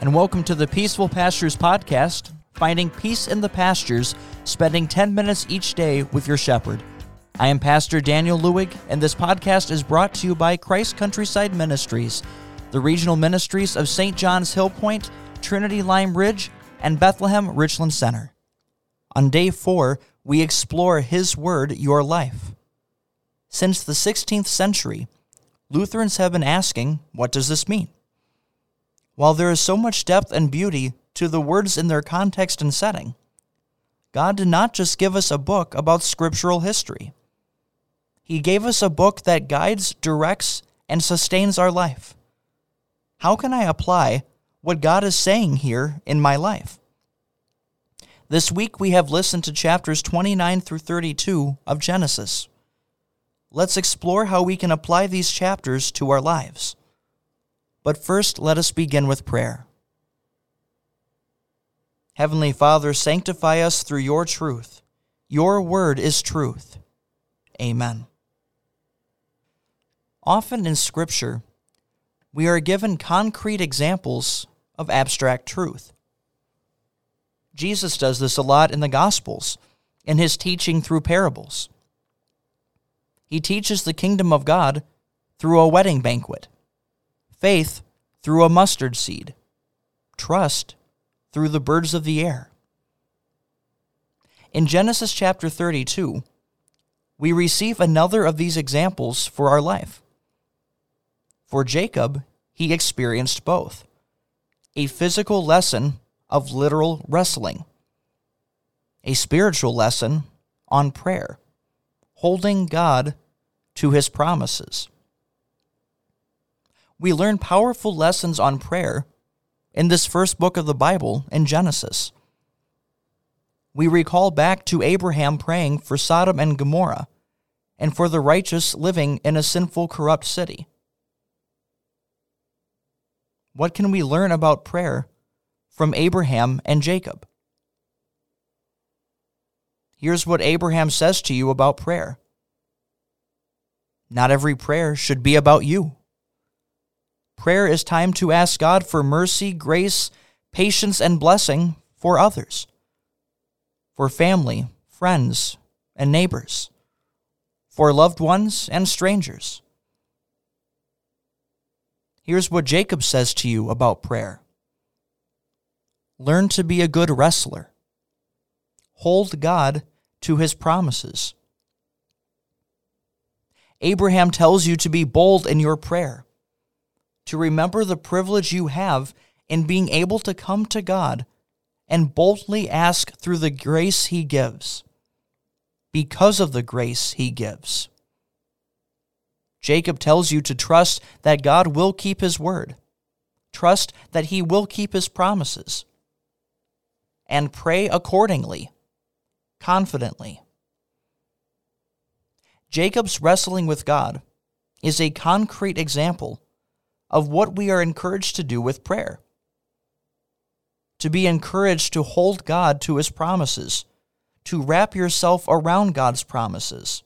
and welcome to the Peaceful Pastures Podcast, finding peace in the pastures, spending 10 minutes each day with your shepherd. I am Pastor Daniel Lewig, and this podcast is brought to you by Christ Countryside Ministries, the regional ministries of St. John's Hill Point, Trinity Lime Ridge, and Bethlehem Richland Center. On day four, we explore His Word, Your Life. Since the 16th century, Lutherans have been asking, what does this mean? While there is so much depth and beauty to the words in their context and setting, God did not just give us a book about scriptural history. He gave us a book that guides, directs, and sustains our life. How can I apply what God is saying here in my life? This week we have listened to chapters 29 through 32 of Genesis let's explore how we can apply these chapters to our lives. But first, let us begin with prayer. Heavenly Father, sanctify us through your truth. Your word is truth. Amen. Often in Scripture, we are given concrete examples of abstract truth. Jesus does this a lot in the Gospels, in his teaching through parables. He teaches the kingdom of God through a wedding banquet, faith through a mustard seed, trust through the birds of the air. In Genesis chapter 32, we receive another of these examples for our life. For Jacob, he experienced both a physical lesson of literal wrestling, a spiritual lesson on prayer holding God to his promises. We learn powerful lessons on prayer in this first book of the Bible in Genesis. We recall back to Abraham praying for Sodom and Gomorrah and for the righteous living in a sinful, corrupt city. What can we learn about prayer from Abraham and Jacob? Here's what Abraham says to you about prayer Not every prayer should be about you. Prayer is time to ask God for mercy, grace, patience, and blessing for others, for family, friends, and neighbors, for loved ones and strangers. Here's what Jacob says to you about prayer Learn to be a good wrestler. Hold God to his promises. Abraham tells you to be bold in your prayer, to remember the privilege you have in being able to come to God and boldly ask through the grace he gives, because of the grace he gives. Jacob tells you to trust that God will keep his word, trust that he will keep his promises, and pray accordingly confidently. Jacob's wrestling with God is a concrete example of what we are encouraged to do with prayer. To be encouraged to hold God to his promises, to wrap yourself around God's promises.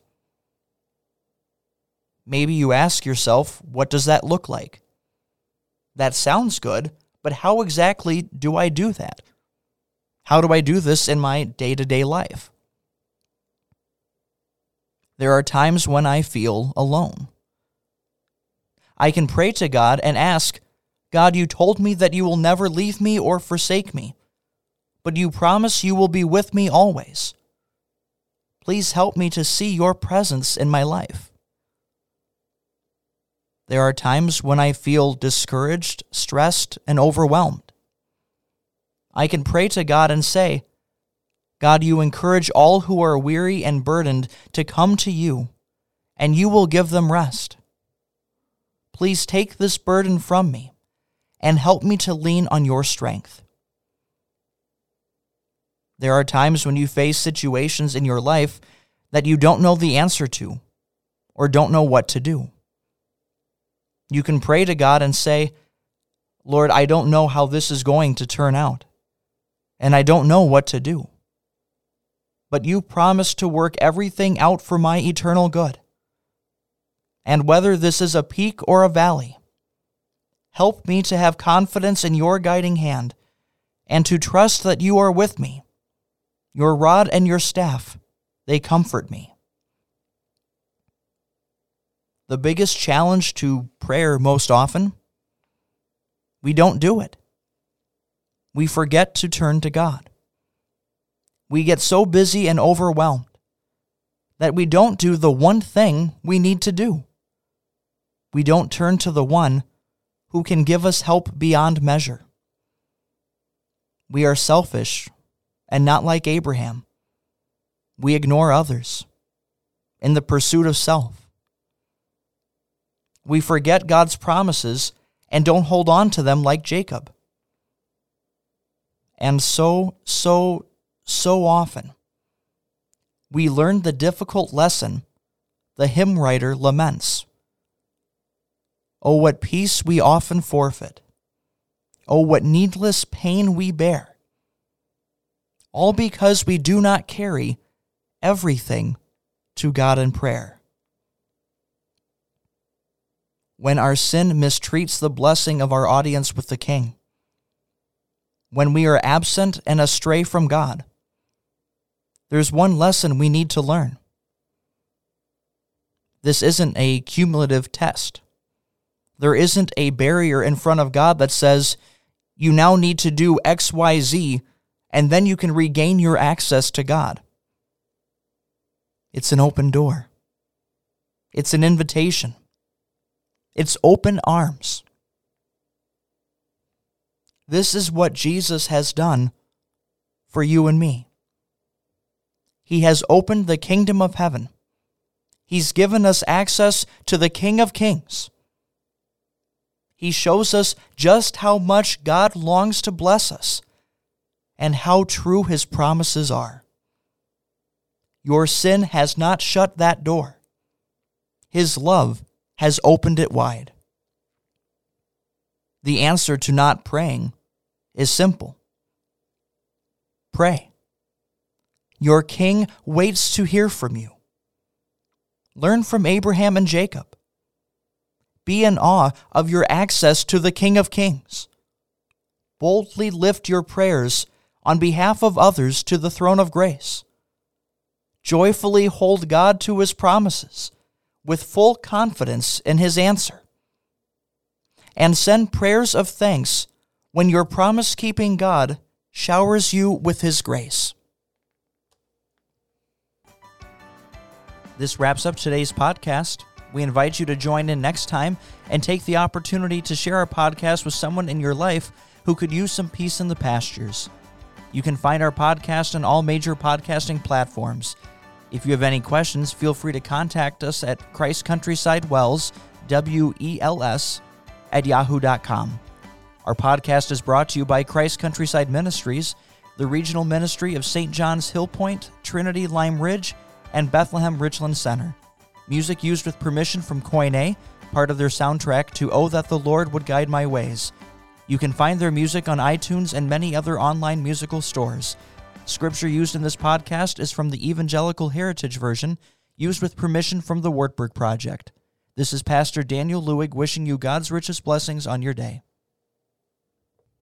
Maybe you ask yourself, what does that look like? That sounds good, but how exactly do I do that? How do I do this in my day to day life? There are times when I feel alone. I can pray to God and ask, God, you told me that you will never leave me or forsake me, but you promise you will be with me always. Please help me to see your presence in my life. There are times when I feel discouraged, stressed, and overwhelmed. I can pray to God and say, God, you encourage all who are weary and burdened to come to you, and you will give them rest. Please take this burden from me and help me to lean on your strength. There are times when you face situations in your life that you don't know the answer to or don't know what to do. You can pray to God and say, Lord, I don't know how this is going to turn out and I don't know what to do. But you promised to work everything out for my eternal good. And whether this is a peak or a valley, help me to have confidence in your guiding hand and to trust that you are with me. Your rod and your staff, they comfort me. The biggest challenge to prayer most often, we don't do it. We forget to turn to God. We get so busy and overwhelmed that we don't do the one thing we need to do. We don't turn to the one who can give us help beyond measure. We are selfish and not like Abraham. We ignore others in the pursuit of self. We forget God's promises and don't hold on to them like Jacob. And so, so, so often, we learn the difficult lesson the hymn writer laments. Oh, what peace we often forfeit. Oh, what needless pain we bear. All because we do not carry everything to God in prayer. When our sin mistreats the blessing of our audience with the King, when we are absent and astray from God, there's one lesson we need to learn. This isn't a cumulative test. There isn't a barrier in front of God that says, you now need to do X, Y, Z, and then you can regain your access to God. It's an open door, it's an invitation, it's open arms. This is what Jesus has done for you and me. He has opened the kingdom of heaven. He's given us access to the King of Kings. He shows us just how much God longs to bless us and how true his promises are. Your sin has not shut that door. His love has opened it wide. The answer to not praying is simple pray. Your king waits to hear from you. Learn from Abraham and Jacob. Be in awe of your access to the King of Kings. Boldly lift your prayers on behalf of others to the throne of grace. Joyfully hold God to his promises with full confidence in his answer. And send prayers of thanks when your promise keeping God showers you with his grace. This wraps up today's podcast. We invite you to join in next time and take the opportunity to share our podcast with someone in your life who could use some peace in the pastures. You can find our podcast on all major podcasting platforms. If you have any questions, feel free to contact us at Christ Countryside Wells, W E L S, at yahoo.com. Our podcast is brought to you by Christ Countryside Ministries, the regional ministry of St. John's Hill Point, Trinity Lime Ridge, and Bethlehem Richland Center. Music used with permission from Koine, part of their soundtrack to Oh That the Lord Would Guide My Ways. You can find their music on iTunes and many other online musical stores. Scripture used in this podcast is from the Evangelical Heritage Version, used with permission from the Wartburg Project. This is Pastor Daniel Lewig wishing you God's richest blessings on your day.